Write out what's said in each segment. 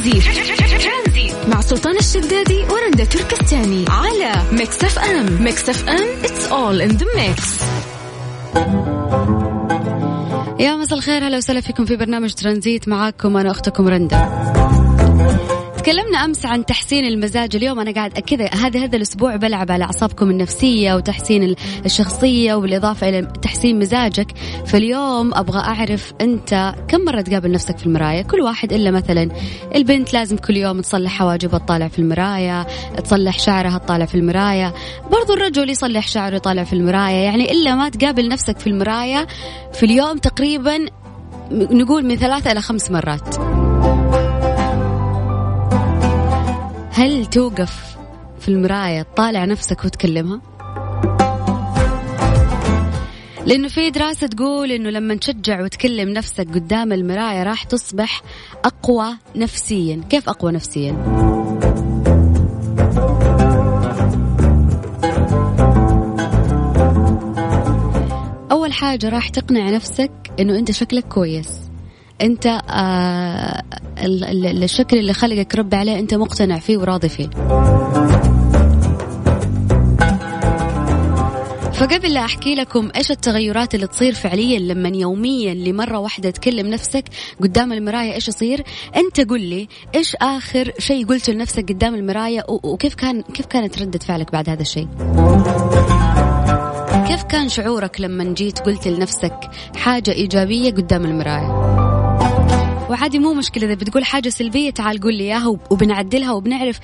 ترانزيت مع سلطان الشدادي ورندا تركستاني على Mix FM. Mix FM it's all in the mix يا مساء الخير هلا وسهلا فيكم في برنامج ترانزيت. معاكم أنا أختكم رندا. تكلمنا أمس عن تحسين المزاج اليوم. أنا قاعد كذا هذا هذا الأسبوع بلعب على أعصابكم النفسية وتحسين الشخصية وبالاضافه إلى تحسين مزاجك. فاليوم أبغى أعرف أنت كم مرة تقابل نفسك في المراية؟ كل واحد إلا مثلا البنت لازم كل يوم تصلح حواجبها تطالع في المراية تصلح شعرها تطالع في المراية. برضو الرجل يصلح شعره يطالع في المراية. يعني إلا ما تقابل نفسك في المراية في اليوم تقريبا نقول من ثلاثة إلى خمس مرات. هل توقف في المراية تطالع نفسك وتكلمها؟ لأنه في دراسة تقول إنه لما تشجع وتكلم نفسك قدام المراية راح تصبح أقوى نفسيا، كيف أقوى نفسيا؟ أول حاجة راح تقنع نفسك إنه أنت شكلك كويس انت آه الشكل اللي خلقك ربي عليه انت مقتنع فيه وراضي فيه. فقبل لا أحكي لكم إيش التغيرات اللي تصير فعليا لما يوميا لمرة واحدة تكلم نفسك قدام المرايه إيش يصير أنت قل لي إيش آخر شيء قلته لنفسك قدام المرايه وكيف كان كيف كانت ردة فعلك بعد هذا الشيء؟ كيف كان شعورك لما جيت قلت لنفسك حاجة إيجابية قدام المرايه وعادي مو مشكلة. إذا بتقول حاجة سلبية تعال قول لي إياها وبنعدلها وبنعرف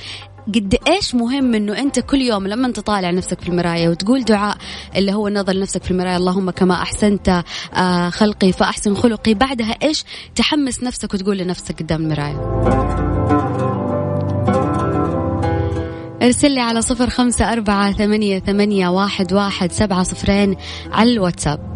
قد إيش مهم إنه أنت كل يوم لما أنت طالع نفسك في المراية وتقول دعاء اللي هو النظر لنفسك في المراية اللهم كما أحسنت آه، خلقي فأحسن خلقي بعدها إيش؟ تحمس نفسك وتقول لنفسك قدام المراية. ارسل لي على صفر خمسة أربعة ثمانية, ثمانية واحد, واحد سبعة صفرين على الواتساب.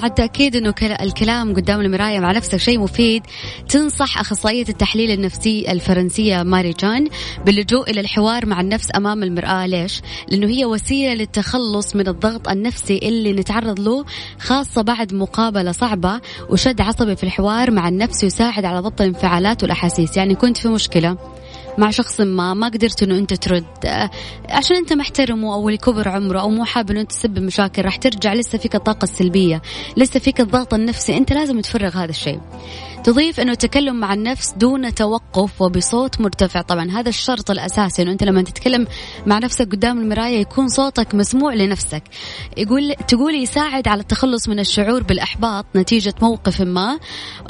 مع التأكيد أنه الكلام قدام المراية مع نفسك شيء مفيد. تنصح أخصائية التحليل النفسي الفرنسية ماري جان باللجوء إلى الحوار مع النفس أمام المرآة. ليش؟ لأنه هي وسيلة للتخلص من الضغط النفسي اللي نتعرض له خاصة بعد مقابلة صعبة وشد عصبي في الحوار مع النفس يساعد على ضبط الانفعالات والأحاسيس. يعني كنت في مشكلة. مع شخص ما ما قدرت إنه أنت ترد. عشان أنت محترمه أو لكبر عمره أو مو حاب إنه تسبب مشاكل راح ترجع لسه فيك الطاقة السلبية لسه فيك الضغط النفسي. أنت لازم تفرغ هذا الشيء. تضيف إنه التكلم مع النفس دون توقف وبصوت مرتفع. طبعا هذا الشرط الأساسي إنه أنت لما تتكلم مع نفسك قدام المراية يكون صوتك مسموع لنفسك. يقول تقول يساعد على التخلص من الشعور بالإحباط نتيجة موقف ما.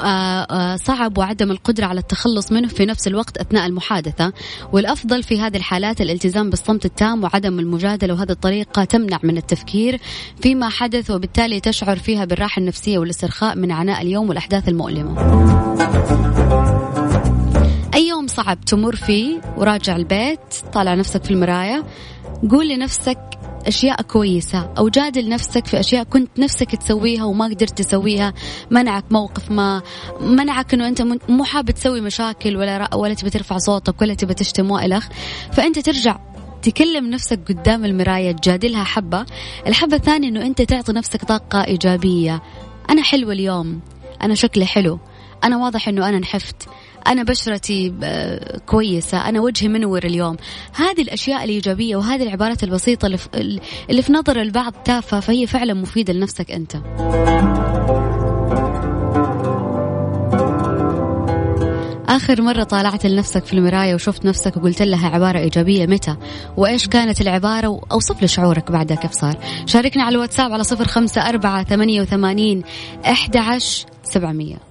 آه، آه، صعب وعدم القدرة على التخلص منه في نفس الوقت أثناء المحادثة. والأفضل في هذه الحالات الالتزام بالصمت التام وعدم المجادلة وهذه الطريقة تمنع من التفكير فيما حدث وبالتالي تشعر فيها بالراحة النفسية والاسترخاء من عناء اليوم والأحداث المؤلمة. أي يوم صعب تمر فيه وراجع البيت طالع نفسك في المراية قول لنفسك أشياء كويسة أو جادل نفسك في أشياء كنت نفسك تسويها وما قدرت تسويها منعك موقف ما منعك أنه أنت مو حاب تسوي مشاكل ولا ولا تبي ترفع صوتك ولا تبي تشتم وإلخ فأنت ترجع تكلم نفسك قدام المراية تجادلها حبة. الحبة الثانية أنه أنت تعطي نفسك طاقة إيجابية. أنا حلوة اليوم. أنا شكلي حلو. أنا واضح أنه أنا نحفت. أنا بشرتي آه، كويسة. أنا وجهي منور اليوم. هذه الأشياء الإيجابية وهذه العبارات البسيطة اللي في, نظر البعض تافهة فهي فعلا مفيدة لنفسك أنت. آخر مرة طالعت لنفسك في المراية وشفت نفسك وقلت لها عبارة إيجابية متى؟ وإيش كانت العبارة؟ وأوصف لي شعورك بعدها كيف صار. شاركنا على الواتساب على صفر خمسة أربعة ثمانية وثمانين أحد عشر سبعمية.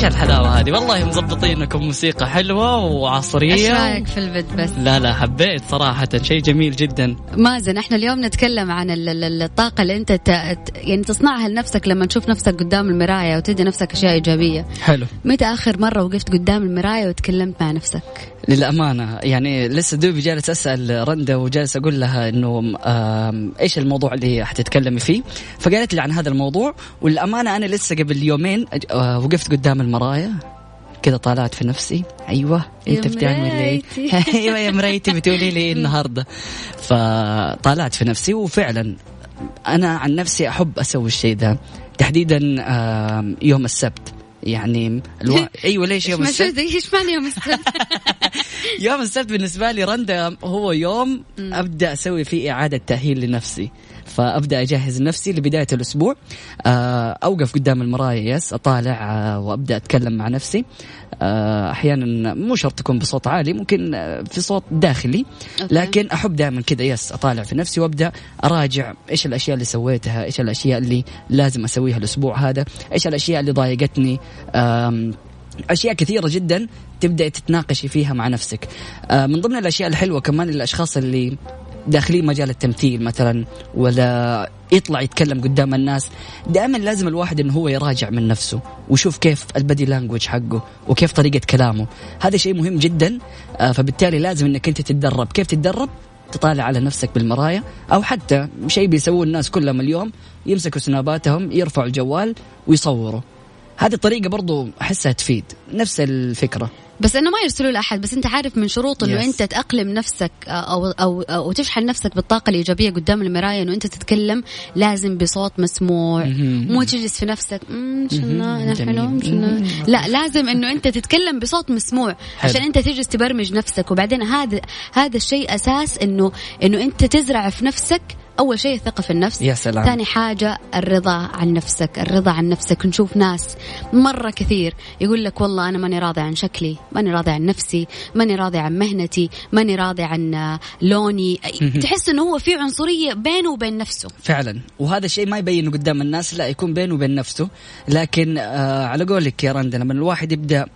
إيش الحلاوه هذه. والله مزبطين لكم موسيقى حلوة وعصرية. إيش رأيك في البد بس؟ لا لا حبيت صراحة. شيء جميل جدا. مازن إحنا اليوم نتكلم عن الطاقة اللي أنت يعني تصنعها لنفسك لما تشوف نفسك قدام المراية وتدي نفسك أشياء إيجابية. حلو. متى آخر مرة وقفت قدام المراية وتكلمت مع نفسك؟ للأمانة. يعني لسه دوبي جالس أسأل رندا وجالس أقول لها إنه إيش الموضوع اللي حتتكلمي فيه؟ فقالت لي عن هذا الموضوع والأمانة أنا لسه قبل يومين آه، وقفت قدام المرايه كذا طالعت في نفسي. أيوه أنت بتعمل إيه؟ أيوه يا مريتي بتقولي لي النهارده. فطالعت في نفسي وفعلا أنا عن نفسي أحب أسوي الشيء ذا تحديدا يوم السبت. يعني ألو... أيوه ليش يوم السبت؟ إيش معنى يوم السبت؟ يوم السبت بالنسبة لي رندا هو يوم أبدأ أسوي فيه إعادة تأهيل لنفسي فأبدأ أجهز نفسي لبداية الأسبوع. آه، أوقف قدام المرايه يس أطالع آه، وأبدأ أتكلم مع نفسي. آه، أحيانا مو شرط تكون بصوت عالي ممكن في صوت داخلي. لكن أحب دائما كذا يس أطالع في نفسي وأبدأ أراجع إيش الأشياء اللي سويتها إيش الأشياء اللي لازم أسويها الأسبوع هذا إيش الأشياء اللي ضايقتني. أشياء كثيرة جدا تبدأ تتناقشي فيها مع نفسك. من ضمن الأشياء الحلوة كمان الاشخاص اللي داخلين مجال التمثيل مثلا ولا يطلع يتكلم قدام الناس. دائما لازم الواحد إنه هو يراجع من نفسه ويشوف كيف البدي لانجوج حقه وكيف طريقة كلامه. هذا شيء مهم جدا آه، فبالتالي لازم إنك أنت تتدرب. كيف تتدرب؟ تطالع على نفسك بالمرايا أو حتى شيء بيسووه الناس كلهم اليوم يمسكوا سناباتهم يرفعوا الجوال ويصوروا. هذه الطريقة برضو أحسها تفيد. نفس الفكرة. بس إنه ما يرسلوا لأحد بس أنت عارف من شروط إنه أنت تأقلم نفسك أو أو أو تشحن نفسك بالطاقة الإيجابية قدام المراية إنه أنت تتكلم لازم بصوت مسموع مو تجلس في نفسك حلو لا لازم إنه أنت تتكلم بصوت مسموع عشان أنت تجلس تبرمج نفسك. وبعدين هذا هذا الشيء أساس إنه إنه أنت تزرع في نفسك أول شيء الثقه في النفس يا سلام. ثاني حاجة الرضا عن نفسك الرضا عن نفسك. نشوف ناس مرة كثير يقول لك والله أنا ماني راضي عن شكلي ماني راضي عن نفسي ماني راضي عن مهنتي ماني راضي عن لوني. تحس إنه هو في عنصرية بينه وبين نفسه. فعلا. وهذا الشيء ما يبينه قدام الناس لا يكون بينه وبين نفسه. لكن آه على قولك يا رندا لما الواحد يبدأ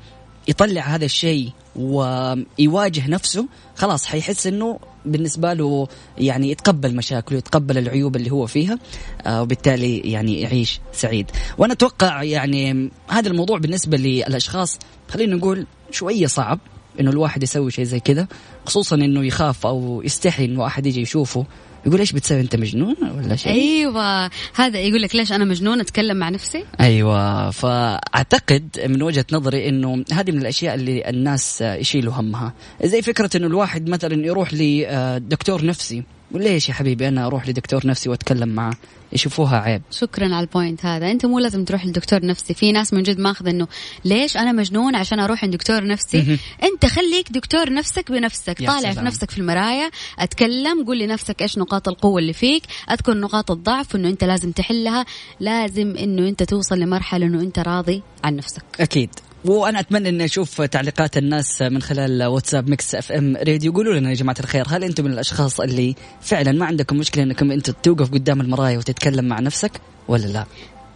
يطلع هذا الشيء ويواجه نفسه خلاص حيحس إنه بالنسبة له يعني يتقبل مشاكله يتقبل العيوب اللي هو فيها آه، وبالتالي يعني يعيش سعيد. وأنا أتوقع يعني هذا الموضوع بالنسبة للأشخاص خلينا نقول شوية صعب إنه الواحد يسوي شيء زي كذا خصوصا إنه يخاف أو يستحي انه احد يجي يشوفه. يقول إيش بتسوي أنت مجنون ولا شيء؟ أيوه. هذا يقول لك ليش أنا مجنون؟ أتكلم مع نفسي. أيوه. فأعتقد من وجهة نظري إنه هذه من الأشياء اللي الناس يشيلوا همها. زي فكرة إنه الواحد مثلا يروح لدكتور نفسي. وليش يا حبيبي أنا أروح لدكتور نفسي وأتكلم معه؟ يشوفوها عيب. شكرا على ال point هذا. أنت مو لازم تروح لدكتور نفسي. في ناس من جد ماخذ إنه ليش أنا مجنون عشان أروح عند دكتور نفسي؟ أنت خليك دكتور نفسك بنفسك. طالع. في نفسك في المرايه أتكلم قول لنفسك إيش نقاط القوة اللي فيك. أذكر نقاط الضعف انه أنت لازم تحلها. لازم إنه أنت توصل لمرحلة إنه أنت راضي عن نفسك. أكيد. وأنا أتمنى إني أشوف تعليقات الناس من خلال واتساب Mix FM Radio. قولوا لنا يا جماعة الخير هل أنتم من الأشخاص اللي فعلا ما عندكم مشكلة إنكم أنت توقف قدام المرايه وتتكلم مع نفسك ولا لا؟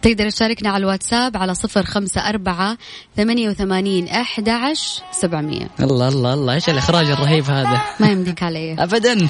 تقدر تشاركنا على الواتساب على صفر خمسة أربعة ثمانية وثمانين أحد عشر سبعمية. الله الله الله. إيش الإخراج الرهيب هذا؟ ما يمديك علي. أبدا.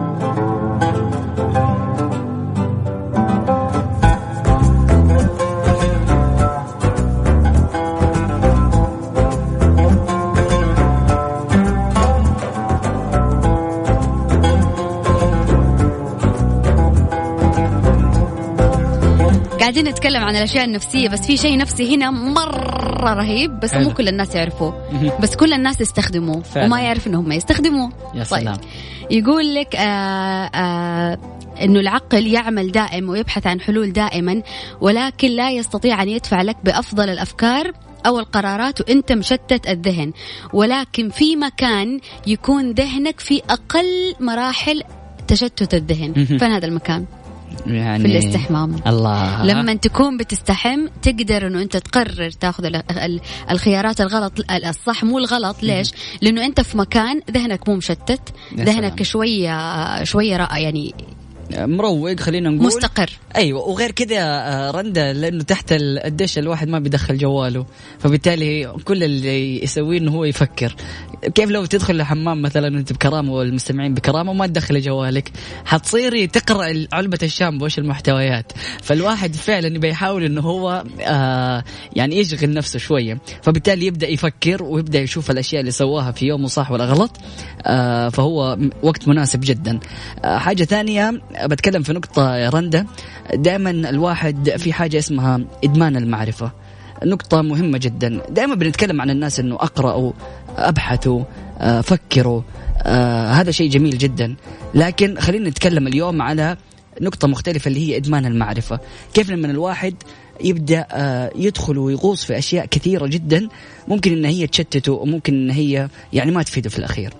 قاعدين نتكلم عن الأشياء النفسية بس في شيء نفسي هنا مرة رهيب بس مو كل الناس يعرفوه. بس كل الناس يستخدموه فعلا. وما يعرف إنهم يستخدموه. يا سلام. طيب. يقول لك آآ آه، آآ آه، إنه العقل يعمل دائم ويبحث عن حلول دائما ولكن لا يستطيع أن يدفع لك بأفضل الأفكار أو القرارات وانت مشتت الذهن. ولكن في مكان يكون ذهنك في أقل مراحل تشتت الذهن. فين هذا المكان؟ يعني في الاستحمام. الله. لما تكون بتستحم تقدر إنه أنت تقرر تاخذ ال- ال- الخيارات الغلط الصح مو الغلط. ليش؟ لأنه أنت في مكان ذهنك مو مشتت ذهنك. شوية شوية يعني مروق خلينا نقول. مستقر. أيوه وغير كذا آه، رندا لأنه تحت ال- الدش الواحد ما بيدخل جواله. فبالتالي كل اللي يسويه إنه هو يفكر. كيف لو تدخل الحمام مثلا انت بكرامة والمستمعين بكرامة وما تدخل جوالك حتصيري تقرأ علبة الشامبو وش المحتويات. فالواحد فعلا يبي يحاول إنه هو آه يعني يشغل نفسه شوية. فبالتالي يبدأ يفكر ويبدأ يشوف الأشياء اللي سواها في يومه صح ولا غلط. آه فهو وقت مناسب جدا. آه حاجة ثانية بتكلم في نقطة يا رندا. دائما الواحد في حاجة اسمها إدمان المعرفة. نقطة مهمة جدا. دائما بنتكلم عن الناس إنه أقرأوا أبحثوا آه، فكروا. آه، هذا شيء جميل جدا. لكن خلينا نتكلم اليوم على نقطة مختلفة اللي هي إدمان المعرفة. كيف لما الواحد يبدأ آه، يدخل ويغوص في أشياء كثيرة جدا ممكن إن هي تشتته وممكن إن هي يعني ما تفيده في الأخير.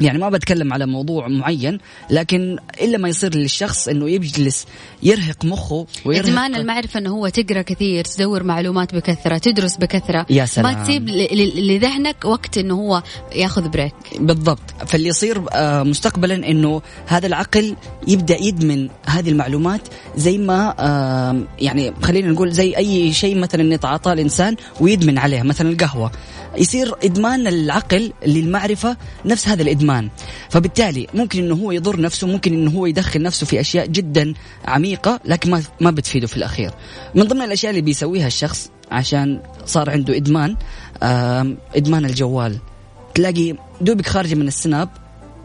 يعني ما بتكلم على موضوع معين لكن إلا ما يصير للشخص إنه يجلس يرهق مخه ويرهق إدمان المعرفة إنه هو تقرأ كثير تدور معلومات بكثرة تدرس بكثرة. يا سلام. ما تسيب لذهنك وقت إنه هو ياخذ بريك بالضبط. فاللي يصير آه، مستقبلا إنه هذا العقل يبدأ يدمن هذه المعلومات زي ما آه، يعني خلينا نقول زي أي شيء مثلا يتعاطاه الإنسان ويدمن عليه مثلا القهوة. يصير إدمان العقل للمعرفة نفس هذا الإدمان. فبالتالي ممكن إنه هو يضر نفسه ممكن إنه هو يدخل نفسه في أشياء جدا عميقة لكن ما ما بتفيده في الأخير. من ضمن الأشياء اللي بيسويها الشخص عشان صار عنده إدمان إدمان الجوال. تلاقي دوبك خارجة من السناب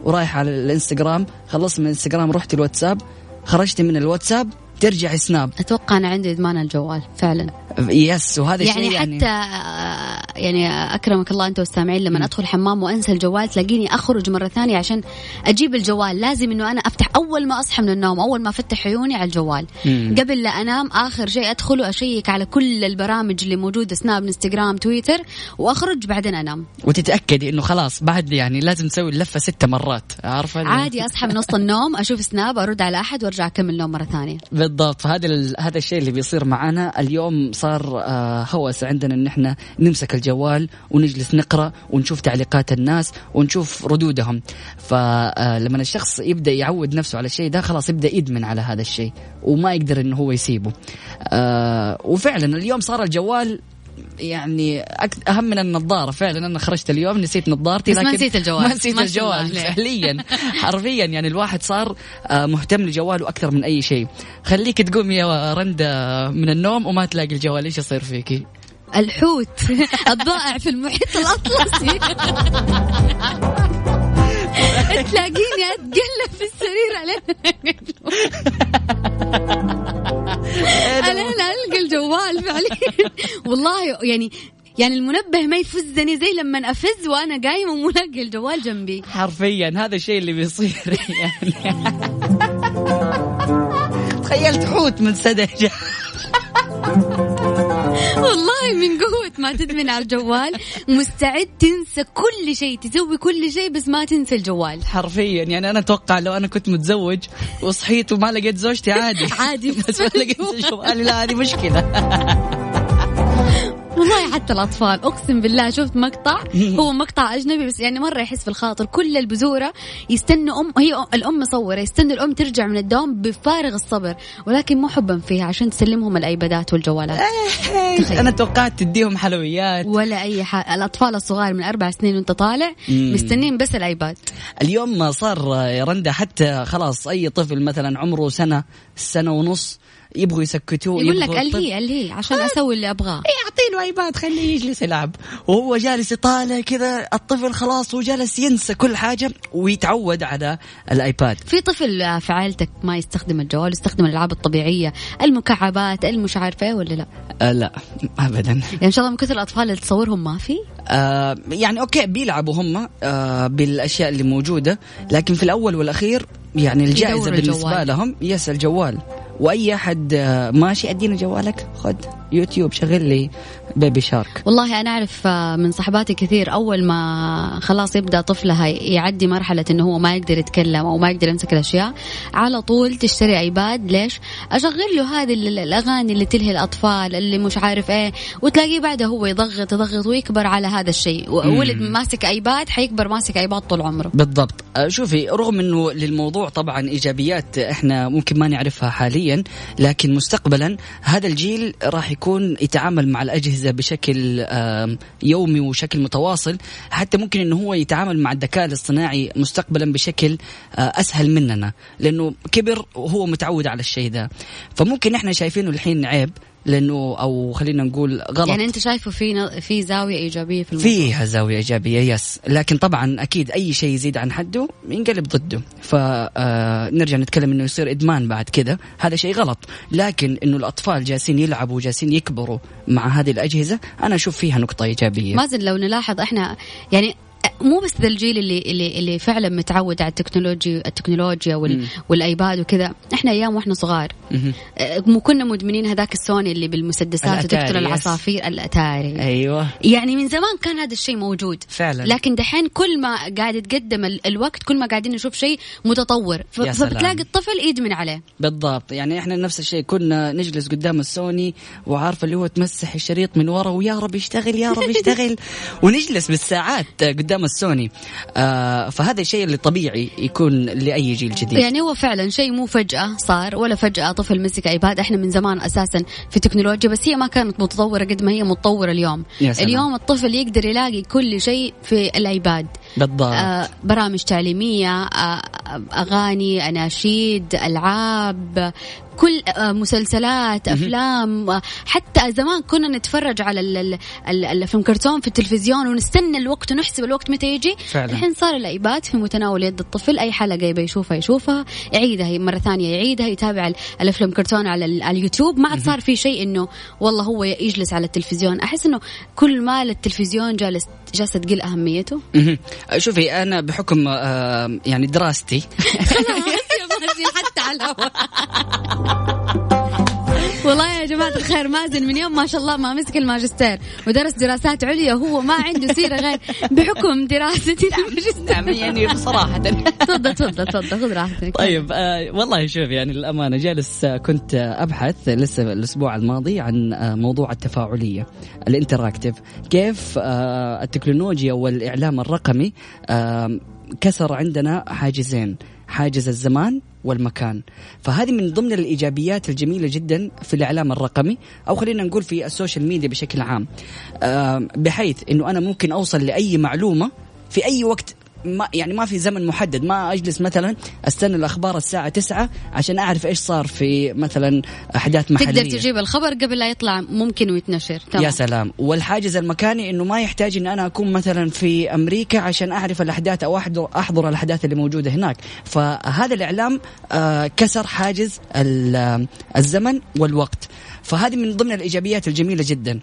ورايح على الإنستغرام خلصت من الإنستغرام رحت الواتساب خرجت من الواتساب ترجع سناب. أتوقع أنا عندي إدمان الجوال فعلا. يس وهذا يعني الشيء حتى آه، يعني أكرمك الله انت والسامعين لما أدخل حمام وأنسى الجوال تلاقيني أخرج مرة ثانية عشان أجيب الجوال. لازم إنه أنا أفتح أول ما أصحى من النوم أول ما أفتح عيوني على الجوال. مم. قبل لا أنام آخر شيء أدخل وأشيك على كل البرامج اللي موجودة سناب إنستغرام تويتر وأخرج بعدين أنام. وتتأكدي إنه خلاص بعد يعني لازم تسوي اللفة ست مرات عارفة؟ عادي أصحى من وسط النوم أشوف سناب أرد على أحد وأرجع أكمل نوم مرة ثانية. بالضبط. فهذا ال- هذا الشيء اللي بيصير معنا اليوم صار آه، هوس عندنا إن إحنا نمسك الجوال ونجلس نقرأ ونشوف تعليقات الناس ونشوف ردودهم. فلما الشخص يبدأ يعود نفسه على الشيء ده خلاص يبدأ يدمن على هذا الشيء وما يقدر إنه هو يسيبه. آه، وفعلا اليوم صار الجوال يعني أك- أهم من النظارة فعلا. أنا خرجت اليوم نسيت نظارتي بس ما لكن نسيت الجوال. ما نسيت الجوال. فعليا. حرفيا يعني الواحد صار آه، مهتم لجواله أكثر من أي شيء. خليك تقوم يا رندا من النوم وما تلاقي الجوال. إيش يصير فيكي الحوت. الضائع في المحيط الأطلسي. تلاقيني أتقلب في السرير عليه أنا أنا ألقى الجوال فعليا. والله يعني يعني المنبه ما يفزني زي لما أفز وأنا قايمة ومو لاقي الجوال جنبي. حرفيا هذا الشيء اللي بيصير يعني. تخيلت حوت من سدج والله من قوة ما تدمن على الجوال. مستعد تنسى كل شيء تسوي كل شيء بس ما تنسى الجوال. حرفيا يعني أنا أتوقع لو أنا كنت متزوج وصحيت وما لقيت زوجتي عادي. عادي. بس ما لقيت جوالي لا هذه مشكلة. والله حتى الأطفال أقسم بالله شفت مقطع؟ هو مقطع أجنبي بس يعني مرة يحس في الخاطر كل البذورة يستنوا أم هي الأم مصورة يستنوا الأم ترجع من الدوام بفارغ الصبر ولكن مو حبا فيها عشان تسلمهم الأيبادات والجوالات. تخيل. أنا توقعت تديهم حلويات. ولا أي حاجة الأطفال الصغار من أربع سنين وأنت طالع. مستنين بس الأيباد. اليوم صار يا رندا حتى خلاص أي طفل مثلا عمره سنة سنة ونص يبغوا يسكتوه يقول لك الهي الهي عشان أسوي اللي أبغاه. إيه اعطيله ايباد خليه يجلس يلعب. وهو جالس يطالع كذا الطفل خلاص هو جالس ينسى كل حاجة ويتعود على ال iPad. في طفل في عائلتك ما يستخدم الجوال يستخدم الألعاب الطبيعية المكعبات المش عارفه إيه ولا لا؟ آه لا ابدا. يعني إن شاء الله من كثر الأطفال اللي تصورهم ما في؟ آه يعني okay بيلعبوا هم آه بالأشياء اللي موجودة لكن في الأول والأخير يعني الجائزة بالنسبة الجوال. لهم yes الجوال. وأي أحد آه ماشي ادينا جوالك. خذ يوتيوب شغل لي. Baby Shark. والله أنا أعرف آه، من صحباتي كثير أول ما خلاص يبدأ طفلها يعدي مرحلة انه هو ما يقدر يتكلم أو ما يقدر يمسك الأشياء على طول تشتري iPad ليش؟ أشغل له هذه الأغاني اللي تلهي الأطفال اللي مش عارف إيه وتلاقيه بعدها هو يضغط يضغط ويكبر على هذا الشيء. ولد ماسك iPad حيكبر ماسك iPad طول عمره. بالضبط. آه، شوفي رغم إنه للموضوع طبعا إيجابيات إحنا ممكن ما نعرفها حاليا لكن مستقبلا هذا الجيل راح يكون يتعامل مع الأجهزة بشكل يومي وشكل متواصل حتى ممكن إنه هو يتعامل مع الذكاء الاصطناعي مستقبلا بشكل آه، أسهل مننا لأنه كبر وهو متعود على الشيء ذا فممكن إحنا شايفينه الحين عيب لأنه أو خلينا نقول غلط. يعني أنت شايفه في في زاوية إيجابية في الموضوع؟ فيها زاوية إيجابية يس. لكن طبعا أكيد أي شيء يزيد عن حده ينقلب ضده. فنرجع آه، نتكلم إنه يصير إدمان بعد كذا هذا شيء غلط. لكن إنه الأطفال جالسين يلعبوا جالسين يكبروا مع هذه الأجهزة أنا أشوف فيها نقطة إيجابية. مازن لو نلاحظ إحنا يعني مو بس ذا الجيل اللي اللي اللي فعلا متعود على التكنولوجيا التكنولوجيا وال والآيباد وكذا. إحنا أيام وإحنا صغار. أه، مو كنا مدمنين هذاك السوني اللي بالمسدسات وتقتل العصافير. الأتاري. أيوه. يعني من زمان كان هذا الشيء موجود. فعلا. لكن دحين كل ما قاعد يتقدم الوقت كل ما قاعدين نشوف شيء متطور. فبتلاقي الطفل يدمن عليه. بالضبط. يعني إحنا نفس الشيء. كنا نجلس قدام السوني وعارفه اللي هو تمسح الشريط من ورا ويا رب يشتغل يا رب يشتغل. ونجلس بالساعات قدام قدام السوني. آه فهذا الشيء اللي طبيعي يكون لأي جيل جديد. يعني هو فعلا شيء مو فجأة صار ولا فجأة طفل مسك iPad إحنا من زمان أساسا في تكنولوجيا بس هي ما كانت متطورة قد ما هي متطورة اليوم. اليوم الطفل يقدر يلاقي كل شيء في ال iPad بالضبط. آه برامج تعليمية آه أغاني أناشيد ألعاب كل آه، مسلسلات أفلام حتى زمان كنا نتفرج على الفيلم كرتون في التلفزيون ونستنى الوقت ونحسب الوقت متى يجي. فعلا. الحين صار الإيباد في متناول يد الطفل أي حلقة يبي يشوفها يشوفها يعيدها مرة ثانية يعيدها يتابع الأفلام كرتون على اليوتيوب. ما عاد صار في شيء إنه والله هو يجلس على التلفزيون. أحس إنه كل ما التلفزيون جالس جالسة تقل أهميته. شوفي أنا بحكم آه، يعني دراستي. حتى على الهواء. والله يا جماعة الخير مازن من يوم ما شاء الله ما مسك الماجستير ودرس دراسات عليا هو ما عنده سيرة غير بحكم دراستي نعم يعني بصراحة تفضل تفضل تفضل خذ راحتك. طيب آه والله شوف يعني الأمانة جالس آه، كنت أبحث لسه الأسبوع الماضي عن آه موضوع التفاعلية ال interactive. كيف آه التكنولوجيا والإعلام الرقمي آه كسر عندنا حاجزين حاجز الزمان والمكان. فهذه من ضمن الإيجابيات الجميلة جدا في الإعلام الرقمي أو خلينا نقول في ال social media بشكل عام. بحيث أنه أنا ممكن أوصل لأي معلومة في أي وقت ما يعني ما في زمن محدد. ما أجلس مثلا أستنى الأخبار الساعة تسعة عشان أعرف إيش صار في مثلا أحداث محلية. تقدر تجيب الخبر قبل لا يطلع ممكن ويتنشر. تمام. يا سلام. والحاجز المكاني إنه ما يحتاج إن أنا أكون مثلا في أمريكا عشان أعرف الأحداث أو احضر أحضر الأحداث اللي موجودة هناك. فهذا الإعلام آه، كسر حاجز الزمن والوقت. فهذه من ضمن الإيجابيات الجميلة جدا.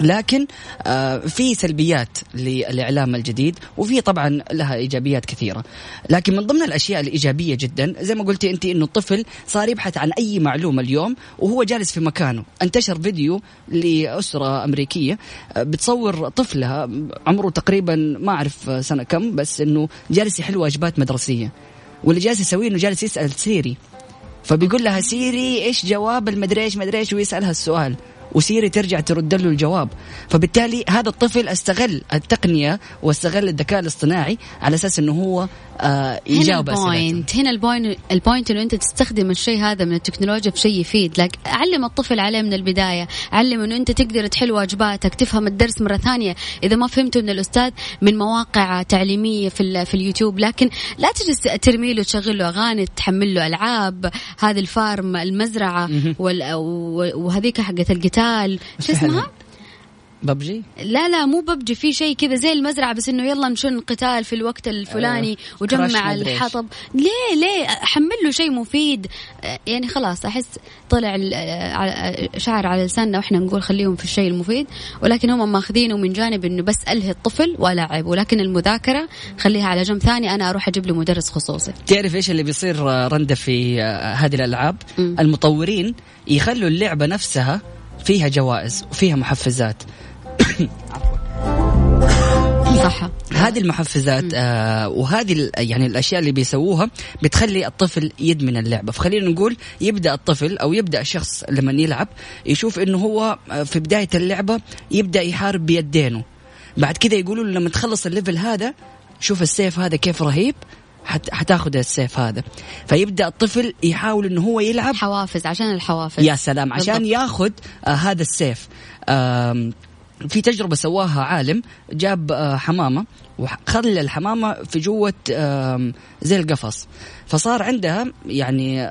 لكن آه، في سلبيات للإعلام الجديد وفي طبعا لها إيجابيات كثيرة. لكن من ضمن الأشياء الإيجابية جدا زي ما قلتي انت إنه الطفل صار يبحث عن أي معلومة اليوم وهو جالس في مكانه. انتشر فيديو لأسرة أمريكية آه، بتصور طفلها عمره تقريبا ما أعرف سنة كم بس إنه جالس يحل واجبات مدرسية. واللي جالس يسويه إنه جالس يسأل Siri. فبيقول لها Siri إيش جواب المدري إيش مدري إيش؟ ويسألها السؤال. و Siri ترجع ترد له الجواب. فبالتالي هذا الطفل استغل التقنية واستغل الذكاء الاصطناعي على أساس إنه هو آه يجاوب هنا ال point هنا ال point ال point إنه أنت تستخدم الشيء هذا من التكنولوجيا في شيء يفيد. لك علم الطفل عليه من البداية. علم إنه أنت تقدر تحل واجباتك تفهم الدرس مرة ثانية. إذا ما فهمته من الأستاذ من مواقع تعليمية في في اليوتيوب. لكن لا تجلس ترمي له تشغل له أغاني تحمل له ألعاب. هذه الفارم المزرعة وهذيك حقت القتال. شو اسمها؟ ببجي؟ لا لا مو ببجي في شيء كذا زي المزرعة بس إنه يلا نشن قتال في الوقت الفلاني آه وجمع الحطب. ليه ليه؟ حمل له شيء مفيد. آه، يعني خلاص أحس طلع آه، شعر على لساننا وإحنا نقول خليهم في الشيء المفيد. ولكن هم ماخذينه من جانب إنه بس ألهي الطفل والعب ولكن المذاكرة خليها على جنب ثاني أنا أروح أجيب له مدرس خصوصي. تعرف إيش اللي بيصير آه، رنده في هذه الألعاب؟ م. المطورين يخلوا اللعبة نفسها فيها جوائز وفيها محفزات. صح هذه المحفزات آه وهذه يعني الأشياء اللي بيسووها بتخلي الطفل يدمن اللعبة. فخلينا نقول يبدأ الطفل أو يبدأ الشخص لما يلعب يشوف إنه هو آه، في بداية اللعبة يبدأ يحارب بيدينه. بعد كذا يقولوا له لما تخلص ال level هذا شوف السيف هذا كيف رهيب حتاخذ السيف هذا. فيبدأ الطفل يحاول إنه هو يلعب. حوافز عشان الحوافز. يا سلام عشان ياخذ آه هذا السيف. آه في تجربة سواها عالم جاب آه حمامة وخلى الحمامة في جوة زي القفص. فصار عندها يعني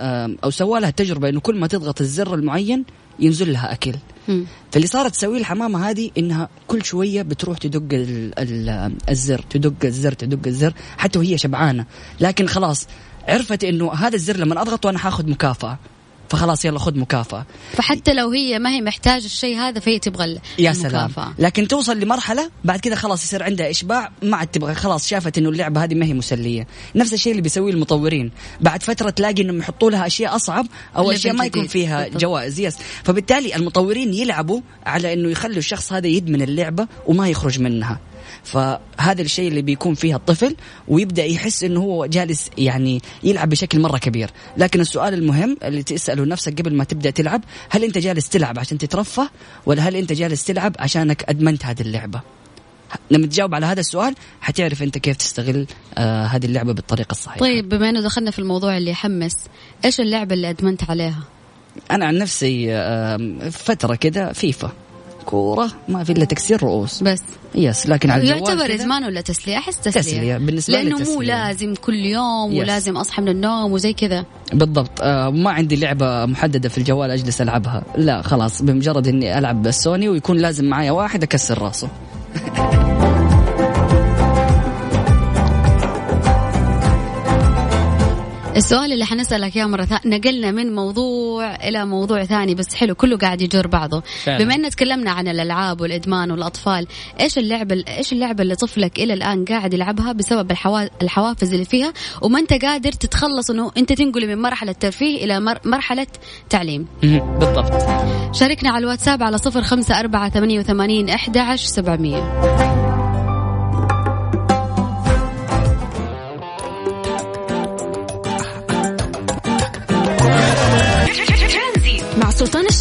أو سوى لها تجربة إنه كل ما تضغط الزر المعين ينزل لها أكل. فاللي صارت تسويه الحمامة هذه إنها كل شوية بتروح تدق الزر تدق الزر تدق الزر حتى وهي شبعانة. لكن خلاص عرفت إنه هذا الزر لما أضغطه أنا حاخذ مكافأة. فخلاص يلا خذ مكافأة. فحتى لو هي ما هي محتاجة الشيء هذا فهي تبغى يا سلام. لكن توصل لمرحلة بعد كذا خلاص يصير عندها إشباع ما عاد تبغى. خلاص شافت إنه اللعبة هذه ما هي مسلية. نفس الشيء اللي بيسويه المطورين. بعد فترة تلاقي إنهم يحطوا لها أشياء أصعب أو أشياء ما يكون فيها جوائز. يس فبالتالي المطورين يلعبوا على إنه يخلوا الشخص هذا يدمن اللعبة وما يخرج منها. فهذا الشيء اللي بيكون فيها الطفل ويبدأ يحس إنه هو جالس يعني يلعب بشكل مرة كبير. لكن السؤال المهم اللي تسأله نفسك قبل ما تبدأ تلعب هل أنت جالس تلعب عشان تترفه ولا هل أنت جالس تلعب عشانك أدمنت هذه اللعبة؟ لما تجاوب على هذا السؤال حتعرف أنت كيف تستغل آه هذه اللعبة بالطريقة الصحيحة. طيب بما إنه دخلنا في الموضوع اللي يحمس إيش اللعبة اللي أدمنت عليها؟ أنا عن نفسي آه فترة كده فيفا. كورة ما في إلا تكسير رؤوس. بس. Yes لكن على الجوال يعتبر إدمان ولا تسلية؟ أحس تسلية, تسلية بالنسبة لأنه مو لازم كل يوم yes. ولازم أصحى من النوم وزي كذا. بالضبط. آه ما عندي لعبة محددة في الجوال أجلس ألعبها. لا خلاص بمجرد إني ألعب بالسوني ويكون لازم معايا واحد أكسر راسه. السؤال اللي حنسألك يا مرة ثانية نقلنا من موضوع إلى موضوع ثاني بس حلو كله قاعد يجر بعضه. فعلا. بما أن تكلمنا عن الألعاب والإدمان والأطفال إيش اللعبة إيش اللعبة اللي طفلك إلى الآن قاعد يلعبها بسبب الحوا... الحوافز اللي فيها؟ وما أنت قادر تتخلص أنه أنت تنقل من مرحلة ترفيه إلى مر... مرحلة تعليم. بالضبط. شاركنا على الواتساب على صفر خمسة أربعة ثمانية وثمانين أحد عشر سبعمية.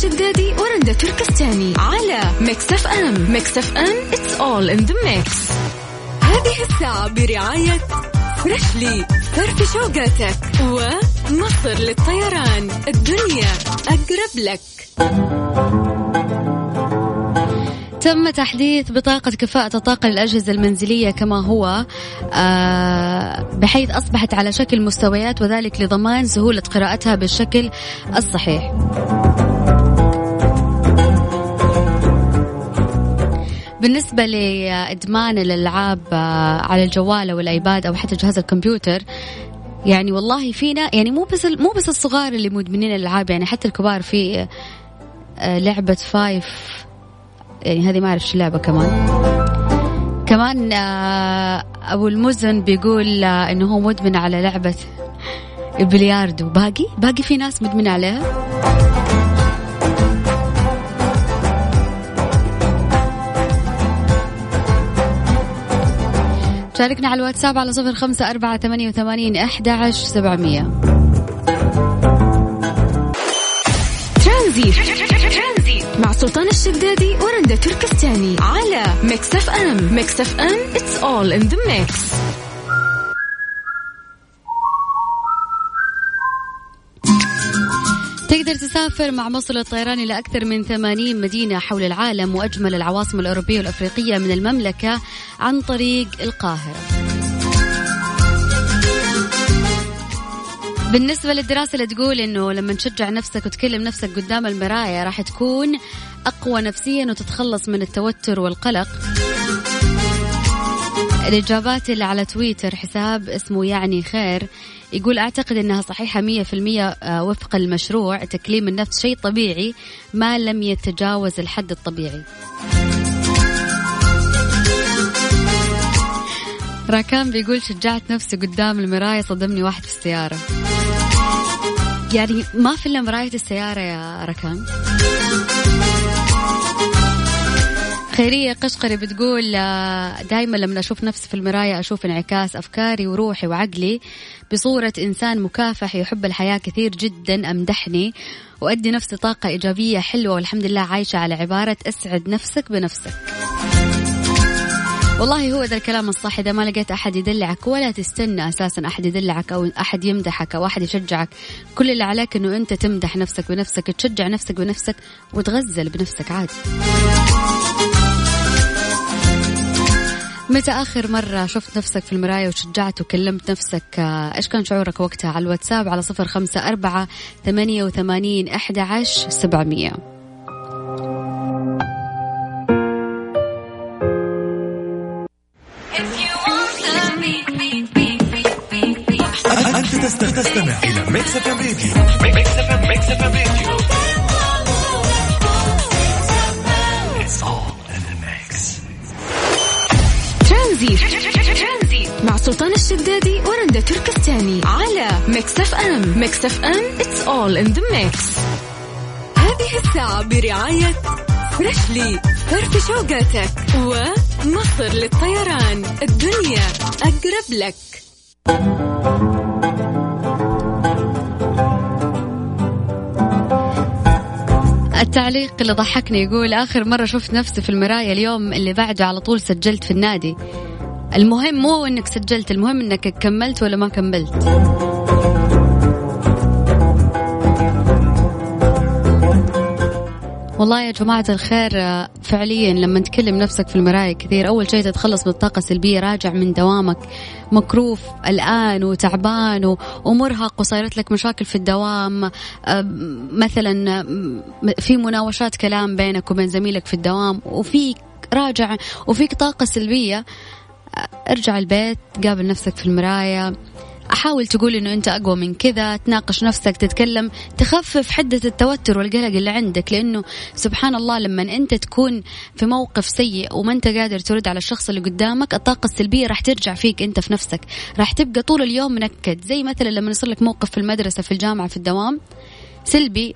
الشدادي ورندا تركستاني على Mix FM. Mix FM it's all in the mix. هذه الساعة برعاية Freshly. فرفش أوقاتك ومصر للطيران. الدنيا أقرب لك. تم تحديث بطاقة كفاءة الطاقة للأجهزة المنزلية كما هو آه، بحيث أصبحت على شكل مستويات وذلك لضمان سهولة قراءتها بالشكل الصحيح. بالنسبة لإدمان الألعاب آه، على الجوال أو الأيباد أو حتى جهاز الكمبيوتر يعني والله فينا يعني مو بس مو بس الصغار اللي مدمنين الألعاب يعني حتى الكبار في آه، لعبة فايف يعني هذه ما أعرف اللعبة كمان. كمان آه، أبو المزن بيقول إنه هو مدمن على لعبة البلياردو باقي؟ باقي في ناس مدمنة عليها؟ شاركنا على الواتساب على صفر خمسة أربعة ثمانية وثمانين أحد عشر سبعمية مع سلطان الشدادي ورندا تركستاني على Mix FM. Mix FM it's all in the mix. تسافر مع مصر للطيران إلى أكثر من 80 مدينة حول العالم وأجمل العواصم الأوروبية والأفريقية من المملكة عن طريق القاهرة بالنسبة للدراسة اللي تقول إنه لما تشجع نفسك وتكلم نفسك قدام المراية راح تكون أقوى نفسيا وتتخلص من التوتر والقلق. الإجابات اللي على تويتر حساب اسمه يعني خير يقول أعتقد أنها صحيحة مية في المية آه، وفق المشروع تكليم النفس شيء طبيعي ما لم يتجاوز الحد الطبيعي. راكان بيقول شجعت نفسي قدام المراية صدمني واحد في السيارة. يعني ما في إلا مراية السيارة يا ركان خيرية قشقري بتقول آه، دائما لما أشوف نفسي في المراية أشوف انعكاس أفكاري وروحي وعقلي. بصورة إنسان مكافح يحب الحياة كثير جدا أمدحني وأدي نفسي طاقة إيجابية حلوة والحمد لله عايشة على عبارة أسعد نفسك بنفسك. والله هو ذا الكلام الصح إذا ما لقيت أحد يدلعك ولا تستنى أساسا أحد يدلعك أو أحد يمدحك أو أحد يشجعك كل اللي عليك أنه أنت تمدح نفسك بنفسك تشجع نفسك بنفسك وتغزل بنفسك عادي. متى آخر مرة شفت نفسك في المراية وشجعت وكلمت نفسك؟ آه، إيش كان شعورك وقتها؟ على الواتساب على صفر خمسة أربعة ثمانية وثمانين أحد عشر سبعمية. أنت تستمع إلى Mix FM Radio Mix FM Radio ترانزي مع سلطان الشدادي ورندا تركستاني على Mix FM. Mix FM it's all in the mix. هذه الساعة برعاية Freshly فرفش أوقاتك ومصر للطيران. الدنيا أقرب لك. التعليق اللي ضحكني يقول آخر مرة شفت نفسي في المراية اليوم اللي بعده على طول سجلت في النادي. المهم مو إنك سجلت المهم إنك كملت ولا ما كملت. والله يا جماعة الخير فعليا لما تكلم نفسك في المراية كثير أول شيء تتخلص من الطاقة السلبية راجع من دوامك. مكروف الآن وتعبان ومرهق وصايرت لك مشاكل في الدوام. مثلا في مناوشات كلام بينك وبين زميلك في الدوام وفيك راجع وفيك طاقة سلبية. ارجع البيت قابل نفسك في المراية حاول تقول إنه أنت أقوى من كذا تناقش نفسك تتكلم تخفف حدة التوتر والقلق اللي عندك. لأنه سبحان الله لما أنت تكون في موقف سيء وما أنت قادر ترد على الشخص اللي قدامك الطاقة السلبية راح ترجع فيك أنت في نفسك. راح تبقى طول اليوم منكد. زي مثلا لما يصير لك موقف في المدرسة في الجامعة في الدوام سلبي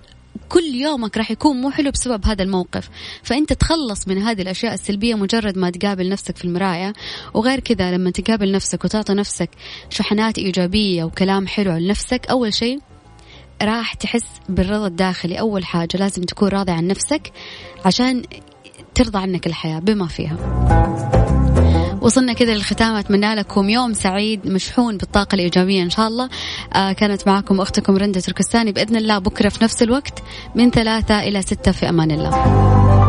كل يومك راح يكون مو حلو بسبب هذا الموقف. فأنت تخلص من هذه الأشياء السلبية مجرد ما تقابل نفسك في المراية. وغير كذا لما تقابل نفسك وتعطي نفسك شحنات إيجابية وكلام حلو لنفسك أول شيء راح تحس بالرضا الداخلي. أول حاجة لازم تكون راضي عن نفسك عشان ترضى عنك الحياة بما فيها. وصلنا كذا للختام. أتمنى لكم يوم سعيد مشحون بالطاقة الإيجابية إن شاء الله. آه كانت معكم أختكم رندة تركستاني بإذن الله بكرة في نفس الوقت من ثلاثة إلى ستة في أمان الله.